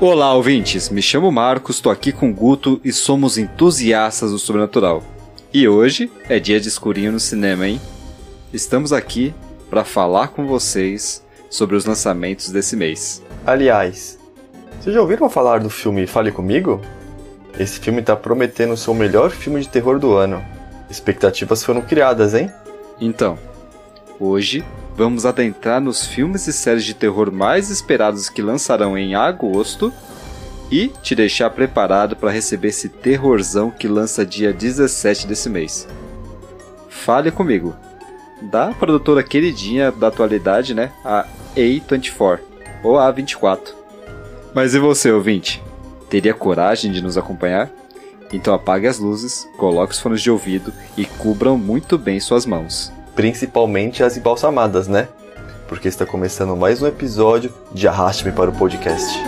Olá, ouvintes. Me chamo Marcos, estou aqui com o Guto e somos entusiastas do sobrenatural. E hoje é dia de escurinho no cinema, hein? Estamos aqui para falar com vocês sobre os lançamentos desse mês. Aliás, vocês já ouviram falar do filme Fale Comigo? Esse filme tá prometendo ser o melhor filme de terror do ano. Expectativas foram criadas, hein? Então, hoje vamos adentrar nos filmes e séries de terror mais esperados que lançarão em agosto e te deixar preparado para receber esse terrorzão que lança dia 17 desse mês. Fale comigo. Da produtora queridinha da atualidade, né? A A24 ou a A24. Mas e você, ouvinte? Teria coragem de nos acompanhar? Então apague as luzes, coloque os fones de ouvido e cubram muito bem suas mãos. Principalmente as embalsamadas, né? Porque está começando mais um episódio de Arraste-me para o Podcast.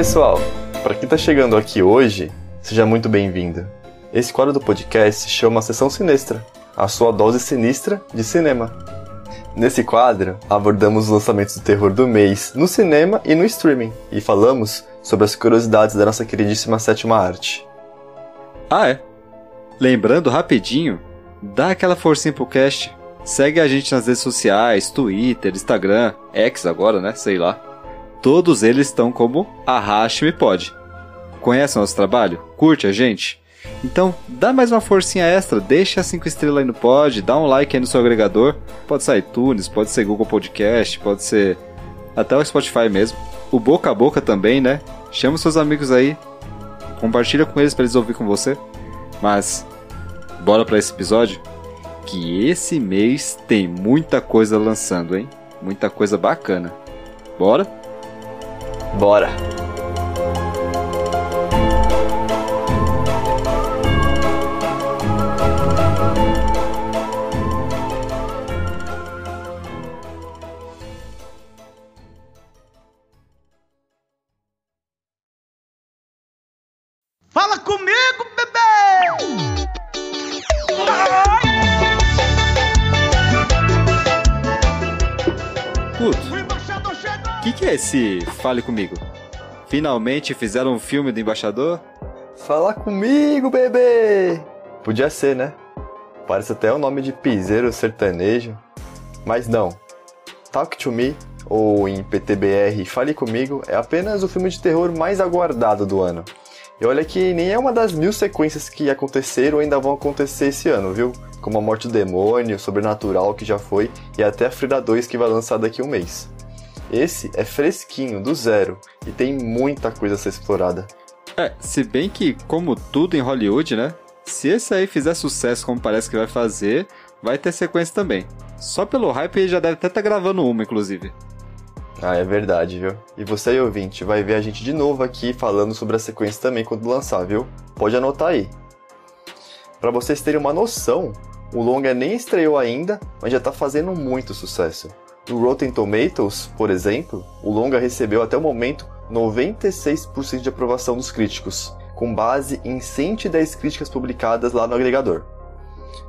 Pessoal! Para quem está chegando aqui hoje, seja muito bem-vindo. Esse quadro do podcast se chama Sessão Sinistra a sua dose sinistra de cinema. Nesse quadro, abordamos os lançamentos do terror do mês no cinema e no streaming, e falamos sobre as curiosidades da nossa queridíssima sétima arte. Ah, é? Lembrando rapidinho, dá aquela forcinha pro cast. Segue a gente nas redes sociais, Twitter, Instagram, X agora, né? Sei lá. Todos eles estão como Arraste-me Pode. Conhece o nosso trabalho? Curte a gente? Então, dá mais uma forcinha extra, deixa 5 estrelas aí no pod, dá um like aí no seu agregador. Pode ser iTunes, pode ser Google Podcast, pode ser até o Spotify mesmo. O boca a boca também, né? Chama seus amigos aí, compartilha com eles para eles ouvir com você. Mas, bora para esse episódio? Que esse mês tem muita coisa lançando, hein? Muita coisa bacana. Bora? Bora! É esse Fale Comigo? Finalmente fizeram um filme do embaixador? Fala comigo, bebê! Podia ser, né? Parece até o nome de piseiro sertanejo. Mas não. Talk to Me, ou em PTBR Fale Comigo, é apenas o filme de terror mais aguardado do ano. E olha que nem é uma das mil sequências que aconteceram ou ainda vão acontecer esse ano, viu? Como a Morte do Demônio, Sobrenatural, que já foi, e até a Frida 2, que vai lançar daqui a um mês. Esse é fresquinho, do zero, e tem muita coisa a ser explorada. É, se bem que, como tudo em Hollywood, né? Se esse aí fizer sucesso como parece que vai fazer, vai ter sequência também. Só pelo hype ele já deve até estar gravando uma, inclusive. Ah, é verdade, viu? E você aí, ouvinte, vai ver a gente de novo aqui falando sobre a sequência também quando lançar, viu? Pode anotar aí. Pra vocês terem uma noção, o longa nem estreou ainda, mas já tá fazendo muito sucesso. No Rotten Tomatoes, por exemplo, o longa recebeu até o momento 96% de aprovação dos críticos, com base em 110 críticas publicadas lá no agregador.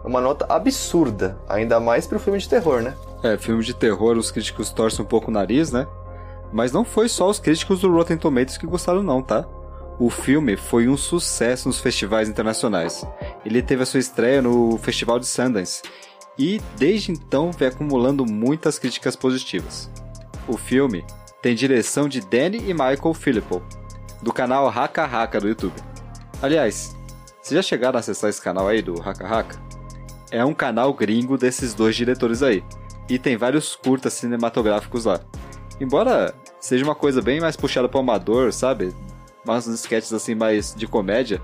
Uma nota absurda, ainda mais para o filme de terror, né? É, filme de terror, os críticos torcem um pouco o nariz, né? Mas não foi só os críticos do Rotten Tomatoes que gostaram não, tá? O filme foi um sucesso nos festivais internacionais. Ele teve a sua estreia no Festival de Sundance e desde então vem acumulando muitas críticas positivas. O filme tem direção de Danny e Michael Filippo, do canal Haka Haka do YouTube. Aliás, vocês já chegaram a acessar esse canal aí do Haka Haka? É um canal gringo desses dois diretores aí. E tem vários curtas cinematográficos lá. Embora seja uma coisa bem mais puxada para o amador, sabe? Mas uns sketches assim mais de comédia,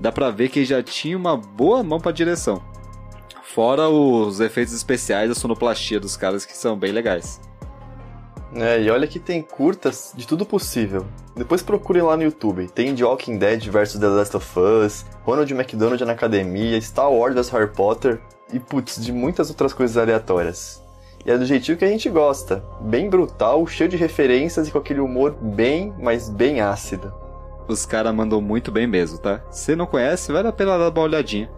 dá pra ver que já tinha uma boa mão pra direção. Fora os efeitos especiais, a sonoplastia dos caras que são bem legais. É, e olha que tem curtas de tudo possível. Depois procurem lá no YouTube. Tem The Walking Dead vs The Last of Us, Ronald McDonald na academia, Star Wars vs Harry Potter e, putz, de muitas outras coisas aleatórias. E é do jeitinho que a gente gosta. Bem brutal, cheio de referências e com aquele humor bem, mas bem ácido. Os caras mandam muito bem mesmo, tá? Se não conhece, vale a pena dar uma olhadinha.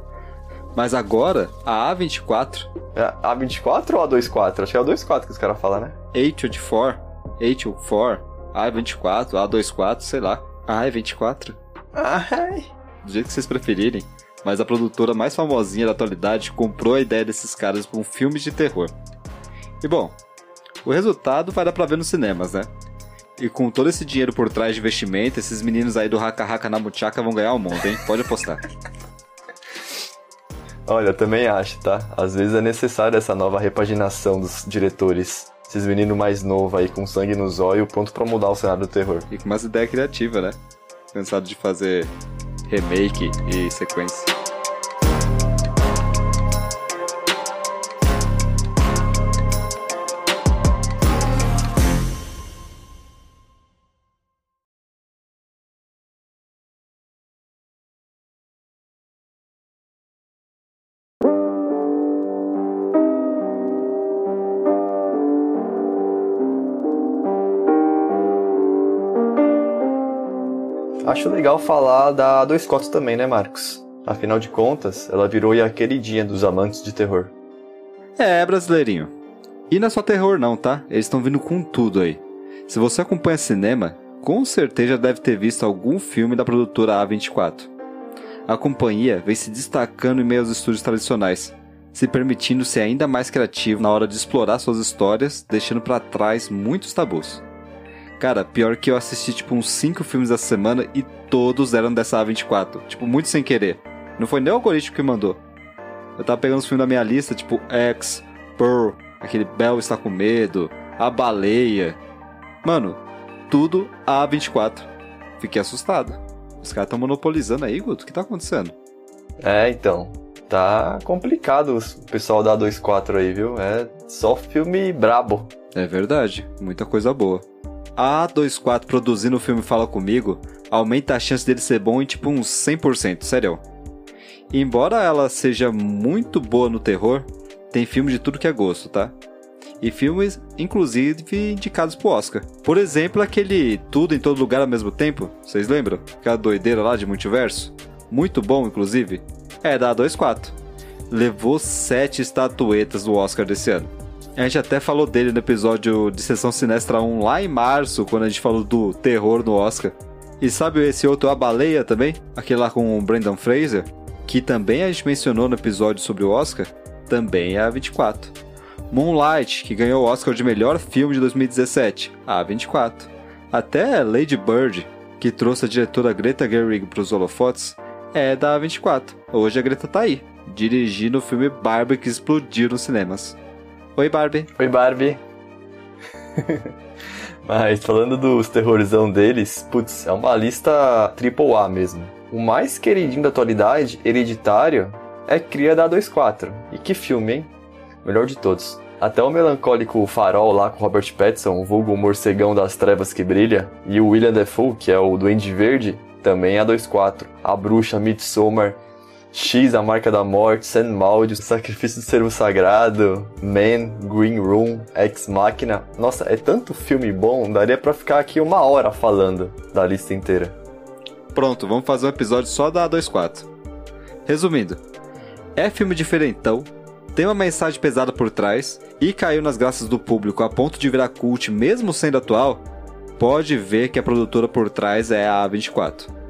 Mas agora, a A24. É A24 ou A24? Acho que é A24 que os caras falam, né? A24, A24, A24, A24, sei lá. A24. Ai. Do jeito que vocês preferirem. Mas a produtora mais famosinha da atualidade comprou a ideia desses caras com filmes de terror. E bom, o resultado vai dar pra ver nos cinemas, né? E com todo esse dinheiro por trás de investimento, esses meninos aí do Haka Haka na Muchaka vão ganhar o mundo, hein? Pode apostar. Olha, também acho, tá? Às vezes é necessária essa nova repaginação dos diretores. Esses meninos mais novos aí, com sangue nos olhos, pronto pra mudar o cenário do terror. E com umas ideias criativas, né? Cansado de fazer remake e sequência. Acho legal falar da Dois Cotos também, né, Marcos? Afinal de contas, ela virou a queridinha dos amantes de terror. É, brasileirinho. E não é só terror não, tá? Eles estão vindo com tudo aí. Se você acompanha cinema, com certeza deve ter visto algum filme da produtora A24. A companhia vem se destacando em meio aos estúdios tradicionais, se permitindo ser ainda mais criativo na hora de explorar suas histórias, deixando para trás muitos tabus. Cara, pior que eu assisti tipo uns 5 filmes essa semana e todos eram dessa A24. Tipo, muito sem querer. Não foi nem o algoritmo que mandou. Eu tava pegando os filmes da minha lista, tipo X, Pearl, aquele Bell está com medo, A Baleia. Mano, tudo A24. Fiquei assustado. Os caras estão monopolizando aí, Guto. O que tá acontecendo? É, então. Tá complicado o pessoal da 24 aí, viu? É só filme brabo. É verdade, muita coisa boa. A A24 produzindo o filme Fala Comigo aumenta a chance dele ser bom em tipo uns 100%, sério. Embora ela seja muito boa no terror, tem filme de tudo que é gosto, tá? E filmes, inclusive, indicados pro Oscar. Por exemplo, aquele Tudo em Todo Lugar ao Mesmo Tempo, vocês lembram? Aquela doideira lá de multiverso? Muito bom, inclusive. É da A24. Levou sete estatuetas do Oscar desse ano. A gente até falou dele no episódio de Sessão Sinestra 1 lá em março, quando a gente falou do terror no Oscar. E sabe esse outro A Baleia também? Aquele lá com o Brandon Fraser? Que também a gente mencionou no episódio sobre o Oscar? Também é a 24. Moonlight, que ganhou o Oscar de melhor filme de 2017, a 24. Até Lady Bird, que trouxe a diretora Greta Gerwig para os holofotes, é da 24. Hoje a Greta tá aí, dirigindo o filme Barbie que explodiu nos cinemas. Oi, Barbie. Oi, Barbie. Mas falando dos terrorzão deles, putz, é uma lista triple A mesmo. O mais queridinho da atualidade, Hereditário, é cria da 24. E que filme, hein? Melhor de todos. Até o melancólico Farol lá com Robert Pattinson, o vulgo morcegão das trevas que brilha, e o William Defoe, que é o Duende Verde, também é a 24. A Bruxa, Midsommar, X, A Marca da Morte, Sandmalde, O Sacrifício do Servo Sagrado, Man, Green Room, Ex Machina. Nossa, é tanto filme bom, daria pra ficar aqui uma hora falando da lista inteira. Pronto, vamos fazer um episódio só da A24. Resumindo, é filme diferentão, tem uma mensagem pesada por trás e caiu nas graças do público a ponto de virar cult mesmo sendo atual, pode ver que a produtora por trás é a A24.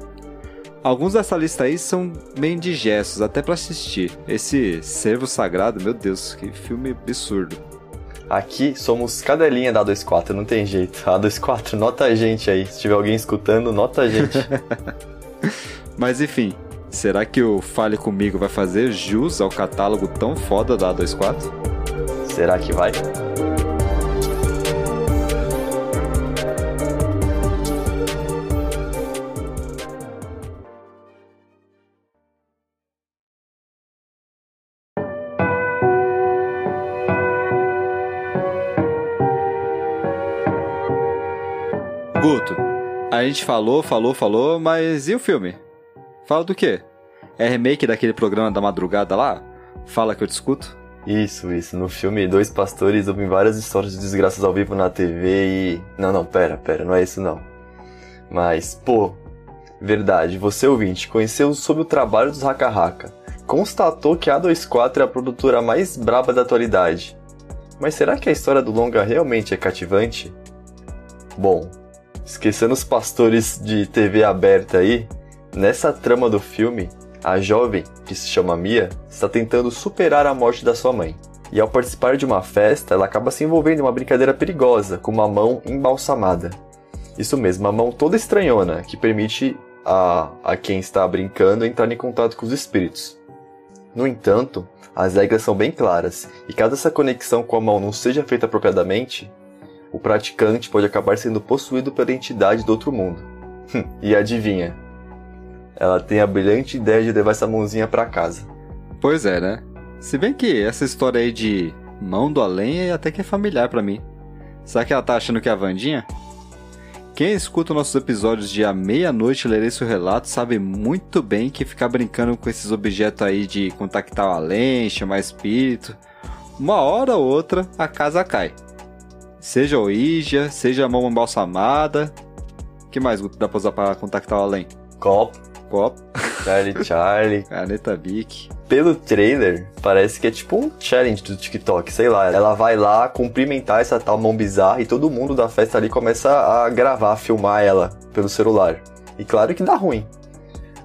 Alguns dessa lista aí são meio indigestos, até para assistir. Esse Servo Sagrado, meu Deus, que filme absurdo. Aqui somos cadelinha da 24, não tem jeito. A 24, nota a gente aí. Se tiver alguém escutando, nota a gente. Mas enfim, será que o Fale Comigo vai fazer jus ao catálogo tão foda da A24? Será que vai? Gente falou, falou, falou, mas e o filme? Fala do quê? É remake daquele programa da madrugada lá? Fala que eu discuto? Isso, isso. No filme, dois pastores ouvem várias histórias de desgraças ao vivo na TV e. Não, não, pera, pera, não é isso não. Mas, pô, verdade, você ouvinte, conheceu sobre o trabalho dos Haka Haka. Constatou que a A24 é a produtora mais braba da atualidade. Mas será que a história do longa realmente é cativante? Bom, esquecendo os pastores de TV aberta aí, nessa trama do filme, a jovem, que se chama Mia, está tentando superar a morte da sua mãe. E ao participar de uma festa, ela acaba se envolvendo em uma brincadeira perigosa com uma mão embalsamada. Isso mesmo, uma mão toda estranhona, que permite a, a quem está brincando entrar em contato com os espíritos. No entanto, as regras são bem claras, e caso essa conexão com a mão não seja feita apropriadamente, o praticante pode acabar sendo possuído pela entidade do outro mundo. e adivinha? Ela tem a brilhante ideia de levar essa mãozinha para casa. Pois é, né? Se bem que essa história aí de mão do além é até que é familiar para mim. Será que ela tá achando que é a Vandinha? Quem escuta nossos episódios de A Meia-Noite Lerei Seu Relato sabe muito bem que ficar brincando com esses objetos aí de contactar o além, chamar espírito, uma hora ou outra a casa cai. Seja o Ija, seja a mão embalsamada. que mais dá pra usar pra contactar o além? Copo. Copo. Charlie Charlie. Caneta Bic. Pelo trailer, parece que é tipo um challenge do TikTok, sei lá. Ela vai lá cumprimentar essa tal mão bizarra e todo mundo da festa ali começa a gravar, a filmar ela pelo celular. E claro que dá ruim.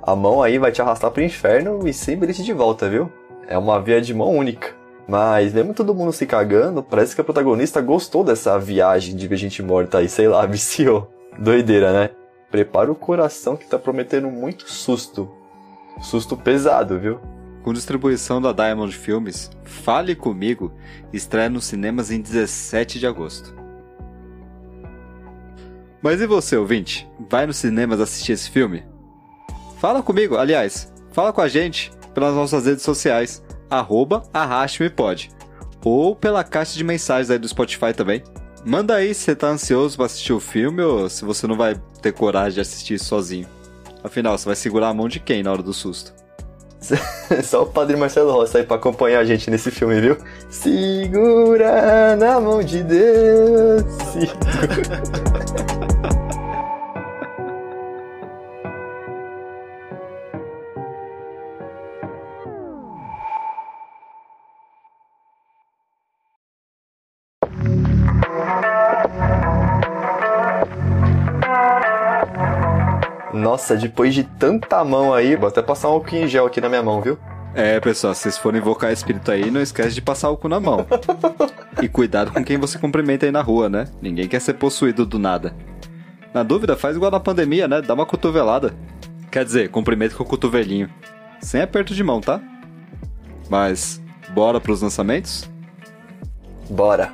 A mão aí vai te arrastar pro inferno e sem bilhete de volta, viu? É uma via de mão única. Mas mesmo todo mundo se cagando, parece que a protagonista gostou dessa viagem de ver gente morta aí, sei lá, viciou. Doideira, né? Prepara o coração que tá prometendo muito susto. Susto pesado, viu? Com distribuição da Diamond Filmes, Fale Comigo estreia nos cinemas em 17 de agosto. Mas e você, ouvinte? Vai nos cinemas assistir esse filme? Fala comigo, aliás, fala com a gente pelas nossas redes sociais arroba arraste-me-pode. Ou pela caixa de mensagens aí do Spotify também. Manda aí se você tá ansioso pra assistir o filme ou se você não vai ter coragem de assistir sozinho. Afinal, você vai segurar a mão de quem na hora do susto? Só o Padre Marcelo Rossi aí pra acompanhar a gente nesse filme, viu? Segura na mão de Deus. Nossa, depois de tanta mão aí, vou até passar um álcool em gel aqui na minha mão, viu? É, pessoal, se vocês forem invocar espírito aí, não esquece de passar o cu na mão. e cuidado com quem você cumprimenta aí na rua, né? Ninguém quer ser possuído do nada. Na dúvida, faz igual na pandemia, né? Dá uma cotovelada. Quer dizer, cumprimento com o cotovelinho. Sem aperto de mão, tá? Mas, bora pros lançamentos? Bora!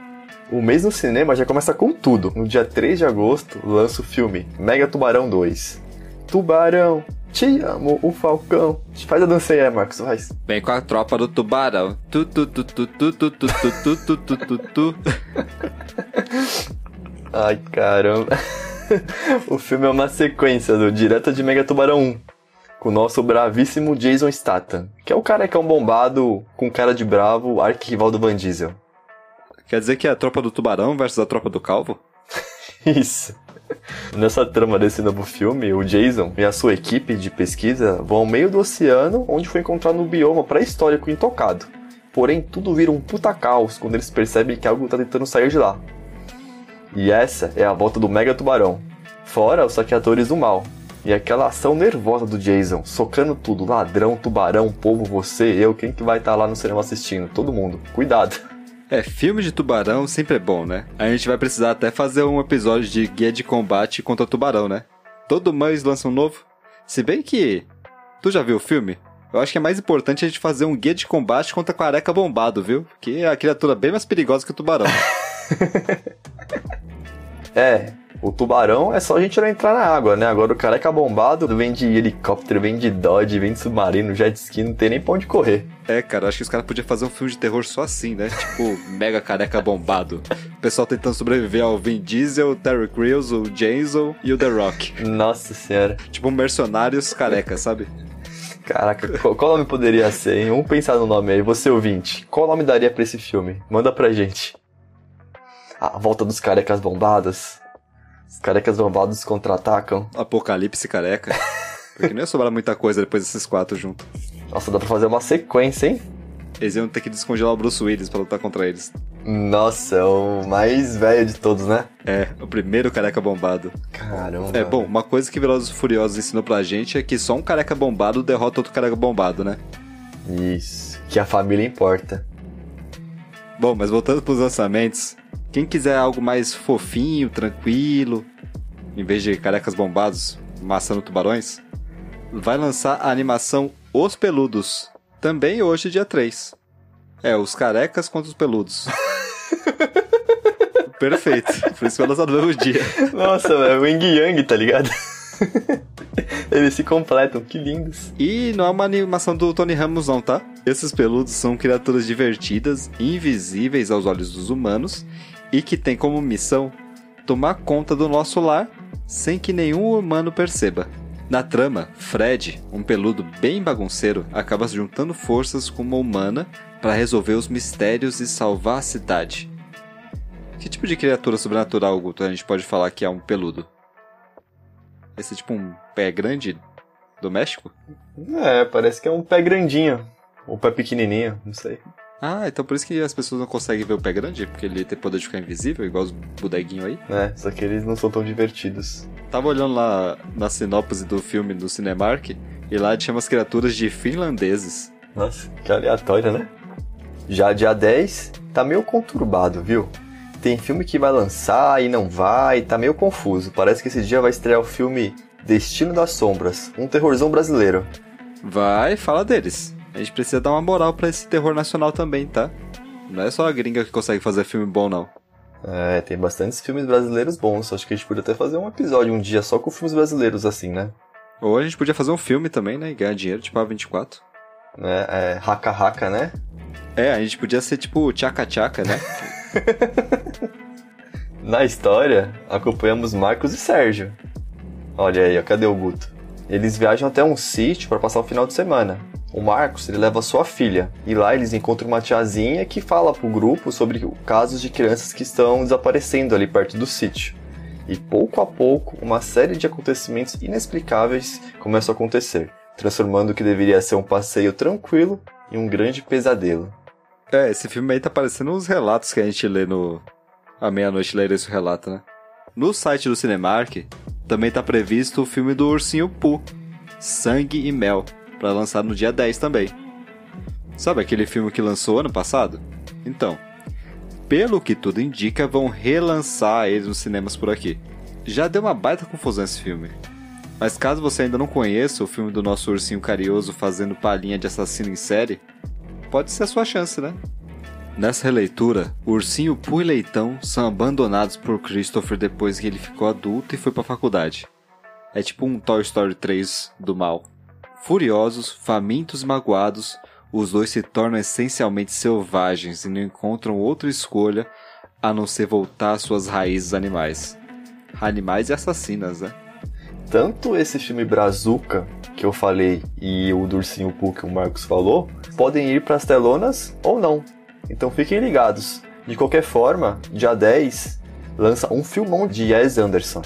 O mês no cinema já começa com tudo. No dia 3 de agosto, lança o filme Mega Tubarão 2. Tubarão, te amo, o Falcão. Faz a dancinha aí, Marcos, faz. Vem com a tropa do tubarão. Tu, tu, tu, tu, tu, tu, tu, tu, tu, tu, tu, tu. Ai, caramba. o filme é uma sequência do Direto de Mega Tubarão 1. Com o nosso bravíssimo Jason Statham. Que é o carecão bombado, com cara de bravo, arquirrival do Van Diesel. Quer dizer que é a tropa do tubarão versus a tropa do calvo? Isso. Nessa trama desse novo filme, o Jason e a sua equipe de pesquisa vão ao meio do oceano, onde foi encontrado um bioma pré-histórico intocado. Porém, tudo vira um puta caos quando eles percebem que algo está tentando sair de lá. E essa é a volta do Mega Tubarão. Fora os saqueadores do mal. E aquela ação nervosa do Jason, socando tudo, ladrão, tubarão, povo, você, eu, quem que vai estar tá lá no cinema assistindo? Todo mundo. Cuidado. É, filme de tubarão sempre é bom, né? A gente vai precisar até fazer um episódio de guia de combate contra tubarão, né? Todo mês lança um novo. Se bem que. Tu já viu o filme? Eu acho que é mais importante a gente fazer um guia de combate contra careca bombado, viu? Que é a criatura bem mais perigosa que o tubarão. é, O tubarão é só a gente não entrar na água, né? Agora o careca bombado vem de helicóptero, vem de Dodge, vem de submarino, jet ski, não tem nem pra onde correr. É, cara, acho que os caras podiam fazer um filme de terror só assim, né? Tipo, mega careca bombado. O pessoal tentando sobreviver ao Vin Diesel, o Terry Crews, o Jason e o The Rock. Nossa senhora. Tipo, mercenários careca, sabe? Caraca, qual, qual nome poderia ser, hein? Vamos pensar no nome aí, você ouvinte. Qual nome daria pra esse filme? Manda pra gente. A volta dos carecas bombados. Os carecas bombados contra-atacam. Apocalipse careca. Porque não ia sobrar muita coisa depois desses quatro juntos. Nossa, dá pra fazer uma sequência, hein? Eles iam ter que descongelar o Bruce Willis pra lutar contra eles. Nossa, é o mais velho de todos, né? É, o primeiro careca bombado. Caramba. É, bom, uma coisa que Velozes e Furiosos ensinou pra gente é que só um careca bombado derrota outro careca bombado, né? Isso, que a família importa. Bom, mas voltando pros lançamentos, quem quiser algo mais fofinho, tranquilo, em vez de carecas bombados maçando tubarões, vai lançar a animação Os Peludos, também hoje, dia 3. É, os carecas contra os peludos. Perfeito, por isso que vai lançar no mesmo dia. Nossa, é o Yin Yang, tá ligado? Eles se completam, que lindos. E não é uma animação do Tony Ramos, não, tá? Esses peludos são criaturas divertidas, invisíveis aos olhos dos humanos e que têm como missão tomar conta do nosso lar sem que nenhum humano perceba. Na trama, Fred, um peludo bem bagunceiro, acaba juntando forças com uma humana para resolver os mistérios e salvar a cidade. Que tipo de criatura sobrenatural, Guto, a gente pode falar que é um peludo? Esse é tipo um pé grande doméstico? É, parece que é um pé grandinho. Ou pé pequenininho, não sei. Ah, então por isso que as pessoas não conseguem ver o pé grande? Porque ele tem poder de ficar invisível, igual os bodeguinhos aí? É, só que eles não são tão divertidos. Tava olhando lá na sinopse do filme do Cinemark, e lá tinha umas criaturas de finlandeses. Nossa, que aleatório, né? Já dia 10, tá meio conturbado, viu? Tem filme que vai lançar e não vai, tá meio confuso. Parece que esse dia vai estrear o filme Destino das Sombras, um terrorzão brasileiro. Vai, fala deles. A gente precisa dar uma moral pra esse terror nacional também, tá? Não é só a gringa que consegue fazer filme bom, não. É, tem bastantes filmes brasileiros bons. Acho que a gente podia até fazer um episódio um dia só com filmes brasileiros assim, né? Ou a gente podia fazer um filme também, né? E ganhar dinheiro, tipo a 24. É, é Haka Haka, né? É, a gente podia ser tipo Tchaka Tchaka, né? Na história, acompanhamos Marcos e Sérgio. Olha aí, ó, cadê o Guto? Eles viajam até um sítio para passar o final de semana. O Marcos ele leva sua filha e lá eles encontram uma tiazinha que fala pro grupo sobre casos de crianças que estão desaparecendo ali perto do sítio. E pouco a pouco, uma série de acontecimentos inexplicáveis começam a acontecer, transformando o que deveria ser um passeio tranquilo em um grande pesadelo. É, esse filme aí tá parecendo uns relatos que a gente lê no. À meia-noite ler esse relato, né? No site do Cinemark também tá previsto o filme do Ursinho Pooh, Sangue e Mel, para lançar no dia 10 também. Sabe aquele filme que lançou ano passado? Então, pelo que tudo indica, vão relançar ele nos cinemas por aqui. Já deu uma baita confusão esse filme. Mas caso você ainda não conheça o filme do nosso ursinho carinhoso fazendo palhinha de assassino em série, pode ser a sua chance, né? Nessa releitura, o ursinho Pooh e Leitão são abandonados por Christopher depois que ele ficou adulto e foi pra faculdade. É tipo um Toy Story 3 do mal. Furiosos, famintos e magoados, os dois se tornam essencialmente selvagens e não encontram outra escolha a não ser voltar às suas raízes animais. Animais e assassinas, né? Tanto esse filme Brazuca, que eu falei, e o do Ursinho Pooh que o Marcos falou, podem ir para as telonas ou não. Então fiquem ligados. De qualquer forma, dia 10 lança um filmão de Wes Anderson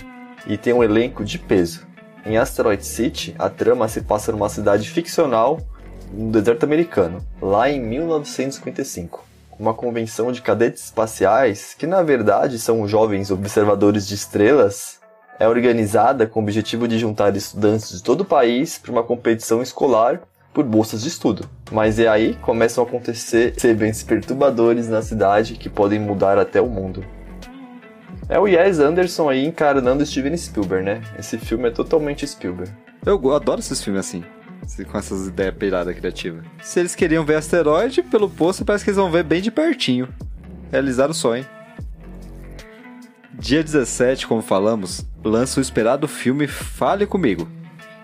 e tem um elenco de peso. Em Asteroid City, a trama se passa numa cidade ficcional no deserto americano, lá em 1955. Uma convenção de cadetes espaciais, que na verdade são jovens observadores de estrelas, é organizada com o objetivo de juntar estudantes de todo o país para uma competição escolar por bolsas de estudo. Mas é aí que começam a acontecer eventos perturbadores na cidade que podem mudar até o mundo. É o Wes Anderson aí encarnando Steven Spielberg, né? Esse filme é totalmente Spielberg. Eu adoro esses filmes assim. Com essas ideias piradas criativas. Se eles queriam ver asteroide, pelo posto parece que eles vão ver bem de pertinho. Realizar o sonho. Dia 17, como falamos, lança o esperado filme Fale Comigo,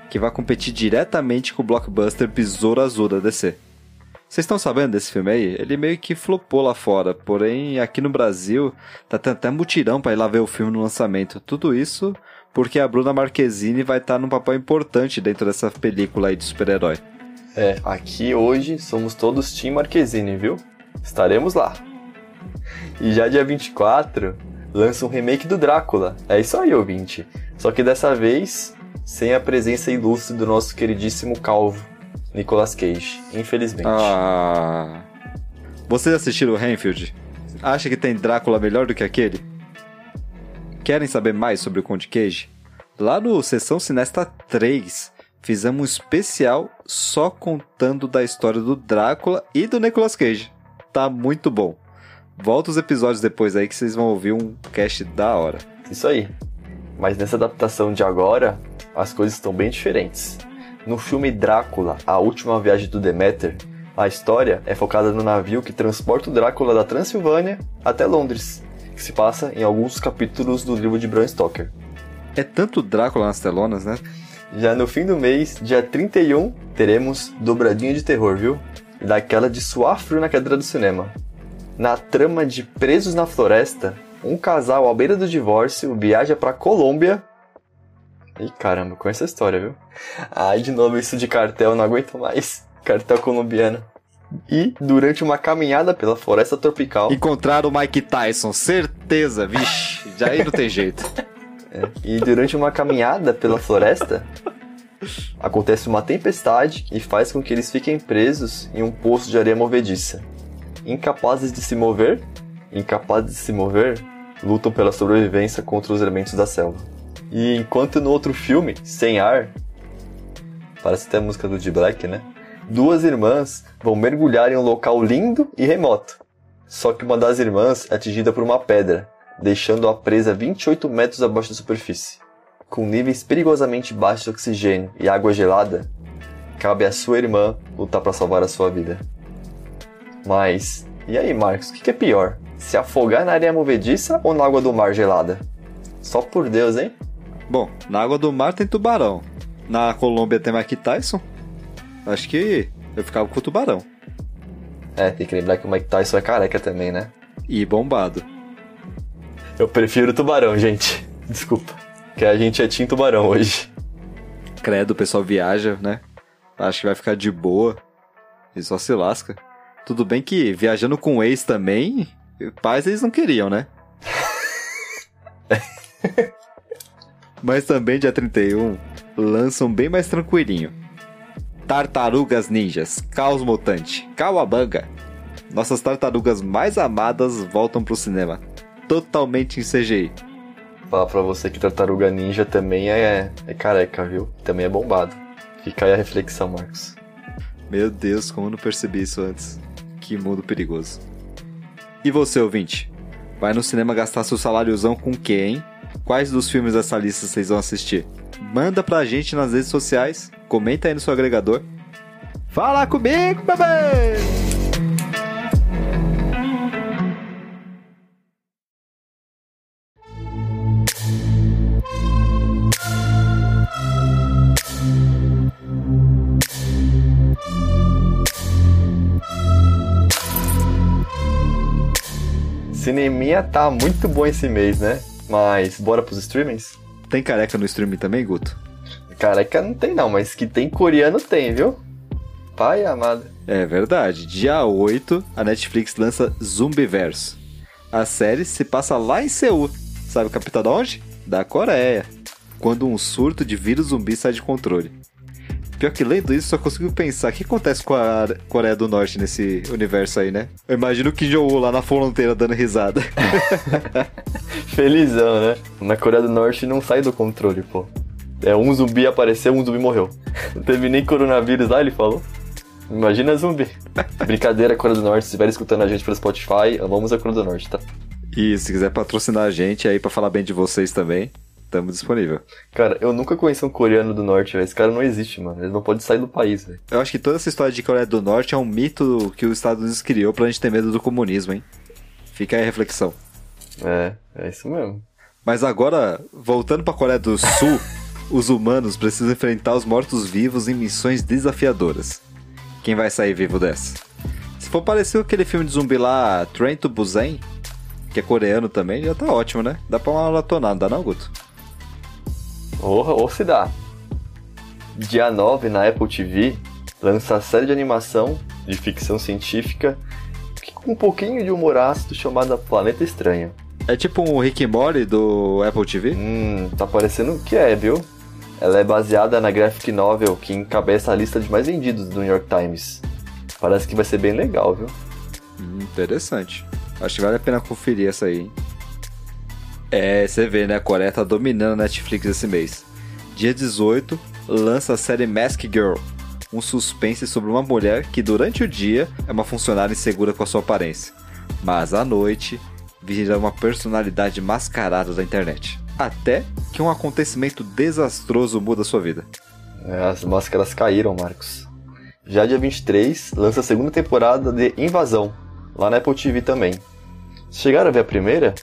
que vai competir diretamente com o blockbuster Besouro Azul da DC. Vocês estão sabendo desse filme aí? Ele meio que flopou lá fora, porém aqui no Brasil tá tendo até mutirão pra ir lá ver o filme no lançamento. Tudo isso porque a Bruna Marquezine vai estar num papel importante dentro dessa película aí de super-herói. É, aqui hoje somos todos Team Marquezine, viu? Estaremos lá. E já dia 24, lança um remake do Drácula. É isso aí, ouvinte. Só que dessa vez, sem a presença ilustre do nosso queridíssimo calvo, Nicolas Cage, infelizmente. Ah. Vocês assistiram o Renfield? Acha que tem Drácula melhor do que aquele? Querem saber mais sobre o Conde Cage? Lá no Sessão Sinesta 3, fizemos um especial só contando da história do Drácula e do Nicolas Cage. Tá muito bom. Volta os episódios depois aí que vocês vão ouvir um cast da hora. Isso aí. Mas nessa adaptação de agora, as coisas estão bem diferentes. No filme Drácula, A Última Viagem do Deméter, a história é focada no navio que transporta o Drácula da Transilvânia até Londres, que se passa em alguns capítulos do livro de Bram Stoker. É tanto Drácula nas telonas, né? Já no fim do mês, dia 31, teremos dobradinha de terror, viu? Daquela de suar frio na cadeira do cinema. Na trama de Presos na Floresta, um casal à beira do divórcio viaja para Colômbia Ih, caramba, com essa história, viu? Ai, de novo isso de cartel, não aguento mais. Cartel colombiano. E, durante uma caminhada pela floresta tropical. Encontraram o Mike Tyson, certeza, vixe, já aí não tem jeito. É, e durante uma caminhada pela floresta, acontece uma tempestade e faz com que eles fiquem presos em um poço de areia movediça. Incapazes de se mover, incapazes de se mover, lutam pela sobrevivência contra os elementos da selva. E enquanto no outro filme, Sem Ar, parece até a música do D Black, né? Duas irmãs vão mergulhar em um local lindo e remoto. Só que uma das irmãs é atingida por uma pedra, deixando-a presa 28 metros abaixo da superfície. Com níveis perigosamente baixos de oxigênio e água gelada, cabe à sua irmã lutar para salvar a sua vida. Mas, e aí, Marcos, o que é pior? Se afogar na areia movediça ou na água do mar gelada? Só por Deus, hein? Bom, na água do mar tem tubarão. Na Colômbia tem Mike Tyson. Acho que eu ficava com o tubarão. É, tem que lembrar que o Mike Tyson é careca também, né? E bombado. Eu prefiro tubarão, gente. Desculpa. Que a gente é Team Tubarão hoje. Credo, o pessoal viaja, né? Acho que vai ficar de boa. E só se lasca. Tudo bem que viajando com o ex também, pais eles não queriam, né? Mas também dia 31 lançam bem mais tranquilinho. Tartarugas Ninjas, Caos Mutante, Kawabanga. Nossas tartarugas mais amadas voltam pro cinema. Totalmente em CGI. Falar pra você que Tartaruga Ninja também é, é careca, viu? Também é bombado. Fica aí a reflexão, Marcos. Meu Deus, como eu não percebi isso antes. Que mundo perigoso. E você, ouvinte? Vai no cinema gastar seu saláriozão com hein? Quais dos filmes dessa lista vocês vão assistir? Manda pra gente nas redes sociais, comenta aí no seu agregador. Fala comigo, bebê! Tá muito bom esse mês, né? Mas bora pros streamings? Tem careca no streaming também, Guto? Careca não tem não, mas que tem coreano tem, viu? Pai amado. É verdade. Dia 8, a Netflix lança Zumbiverse. A série se passa lá em Seul. Sabe a capital de onde? Da Coreia. Quando um surto de vírus zumbi sai de controle. Pior que lendo isso, só consigo pensar o que acontece com a Coreia do Norte nesse universo aí, né? Eu imagino o Kim Jong-un lá na fronteira dando risada. Felizão, né? Na Coreia do Norte não sai do controle, pô. É, um zumbi apareceu, um zumbi morreu. Não teve nem coronavírus lá, ele falou. Imagina zumbi. Brincadeira, Coreia do Norte. Se estiver escutando a gente pelo Spotify, amamos a Coreia do Norte, tá? E se quiser patrocinar a gente aí pra falar bem de vocês também, Tamo disponível. Cara, eu nunca conheci um coreano do norte, velho. Esse cara não existe, mano. Ele não pode sair do país, velho. Eu acho que toda essa história de Coreia do Norte é um mito que os Estados Unidos criou pra gente ter medo do comunismo, hein? Fica aí a reflexão. É, é isso mesmo. Mas agora, voltando pra Coreia do Sul, os humanos precisam enfrentar os mortos-vivos em missões desafiadoras. Quem vai sair vivo dessa? Se for parecido com aquele filme de zumbi lá, Train to Busan, que é coreano também, já tá ótimo, né? Dá pra maratonar, não dá não, Guto? Ou, ou se dá. Dia 9, na Apple TV, lança a série de animação de ficção científica com um pouquinho de humor ácido chamada Planeta Estranho. É tipo um Rick and Morty do Apple TV? Hum, tá parecendo que é, viu? Ela é baseada na graphic novel que encabeça a lista de mais vendidos do New York Times. Parece que vai ser bem legal, viu? Hum, interessante. Acho que vale a pena conferir essa aí, hein? É, você vê, né? A Coreia tá dominando a Netflix esse mês. Dia 18, lança a série Mask Girl, um suspense sobre uma mulher que durante o dia é uma funcionária insegura com a sua aparência, mas à noite vira uma personalidade mascarada da internet. Até que um acontecimento desastroso muda sua vida. É, as máscaras caíram, Marcos. Já dia 23, lança a segunda temporada de Invasão, lá na Apple TV também. Chegaram a ver a primeira?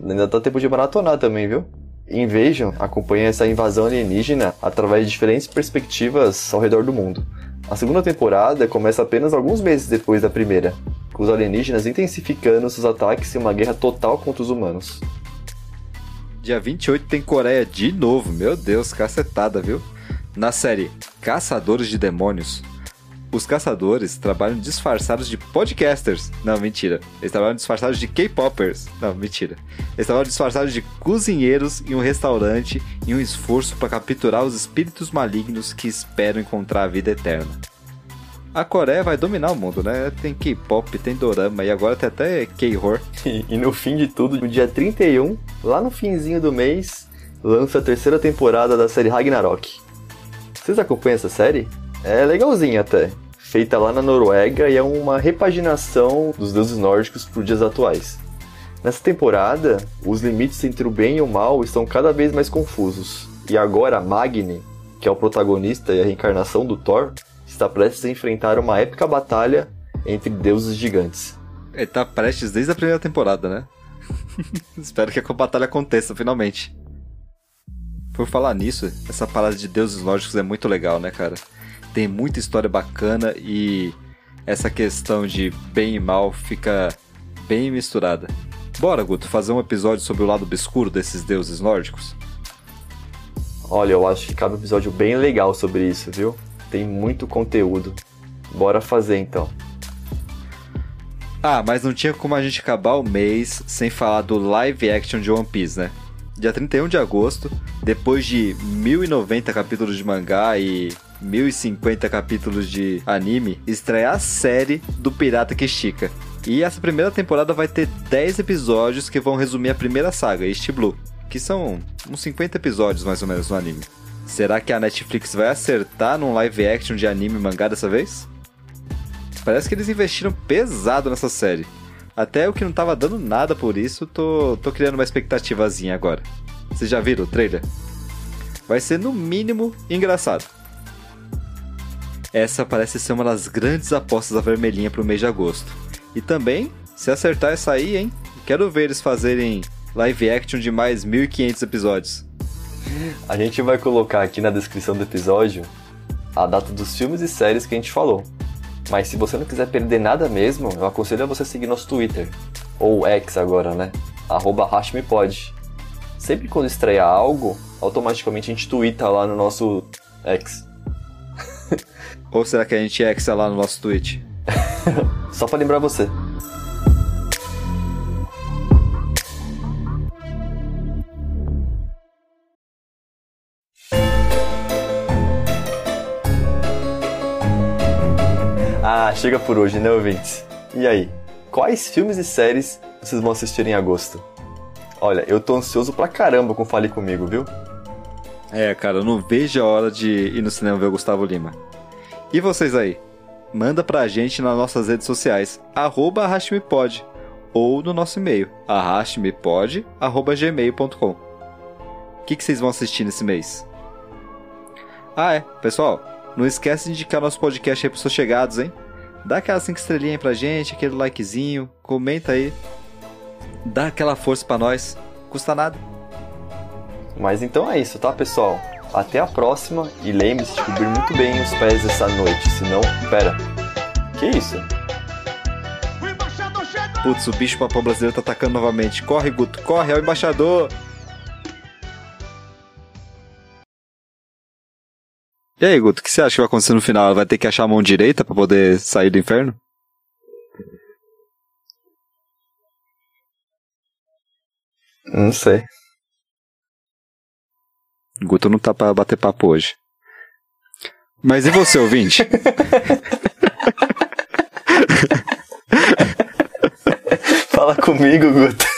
Ainda dá tempo de maratonar também, viu? Invasion acompanha essa invasão alienígena através de diferentes perspectivas ao redor do mundo. A segunda temporada começa apenas alguns meses depois da primeira, com os alienígenas intensificando seus ataques em uma guerra total contra os humanos. Dia 28 tem Coreia de novo, meu Deus, cacetada, viu? Na série Caçadores de Demônios, os caçadores trabalham disfarçados de podcasters. Não, mentira. Eles trabalham disfarçados de K-popers. Não, mentira. Eles trabalham disfarçados de cozinheiros em um restaurante em um esforço para capturar os espíritos malignos que esperam encontrar a vida eterna. A Coreia vai dominar o mundo, né? Tem K-pop, tem dorama e agora tem até K-horror. E, e no fim de tudo, no dia 31, lá no finzinho do mês, lança a terceira temporada da série Ragnarok. Vocês acompanham essa série? É legalzinha até feita lá na Noruega e é uma repaginação dos deuses nórdicos para os dias atuais. Nessa temporada, os limites entre o bem e o mal estão cada vez mais confusos, e agora Magni, que é o protagonista e a reencarnação do Thor, está prestes a enfrentar uma épica batalha entre deuses gigantes. Ele tá prestes desde a primeira temporada, né? Espero que a batalha aconteça finalmente. Por falar nisso, essa parada de deuses nórdicos é muito legal, né, cara? Tem muita história bacana e essa questão de bem e mal fica bem misturada. Bora, Guto, fazer um episódio sobre o lado obscuro desses deuses nórdicos? Olha, eu acho que cabe um episódio bem legal sobre isso, viu? Tem muito conteúdo. Bora fazer então. Ah, mas não tinha como a gente acabar o mês sem falar do live action de One Piece, né? Dia 31 de agosto, depois de 1090 capítulos de mangá e 1050 capítulos de anime, estrear a série do Pirata que Estica. E essa primeira temporada vai ter 10 episódios que vão resumir a primeira saga, East Blue, que são uns 50 episódios mais ou menos no anime. Será que a Netflix vai acertar num live action de anime mangá dessa vez? Parece que eles investiram pesado nessa série. Até o que não tava dando nada por isso, tô, tô criando uma expectativazinha agora. Vocês já viram o trailer? Vai ser no mínimo engraçado. Essa parece ser uma das grandes apostas da vermelhinha pro mês de agosto. E também, se acertar essa aí, hein? Quero ver eles fazerem live action de mais 1500 episódios. A gente vai colocar aqui na descrição do episódio a data dos filmes e séries que a gente falou. Mas se você não quiser perder nada mesmo, eu aconselho a você seguir nosso Twitter. Ou X agora, né? Arroba HashMePod. Sempre quando estrear algo, automaticamente a gente twitta lá no nosso X. Ou será que a gente exa lá no nosso Twitch? Só pra lembrar você. Ah, chega por hoje, né, ouvintes? E aí, quais filmes e séries vocês vão assistir em agosto? Olha, eu tô ansioso pra caramba com Fale Comigo, viu? É, cara, eu não vejo a hora de ir no cinema ver o Gustavo Lima. E vocês aí? Manda pra gente nas nossas redes sociais, arroba arrastmepod, ou no nosso e-mail, arrastmepod.gmail.com. O que, que vocês vão assistir nesse mês? Ah, é, pessoal, não esquece de indicar nosso podcast aí pros seus chegados, hein? Dá aquela 5 estrelinhas pra gente, aquele likezinho, comenta aí. Dá aquela força pra nós, custa nada. Mas então é isso, tá, pessoal? Até a próxima e lembre-se de cobrir muito bem os pés essa noite, senão, pera. Que isso? Putz, o bicho papão brasileiro tá atacando novamente. Corre, Guto, corre, é o embaixador! E aí, Guto, o que você acha que vai acontecer no final? Ela vai ter que achar a mão direita pra poder sair do inferno? Não sei. Guto não tá pra bater papo hoje. Mas e você, ouvinte? Fala comigo, Guto.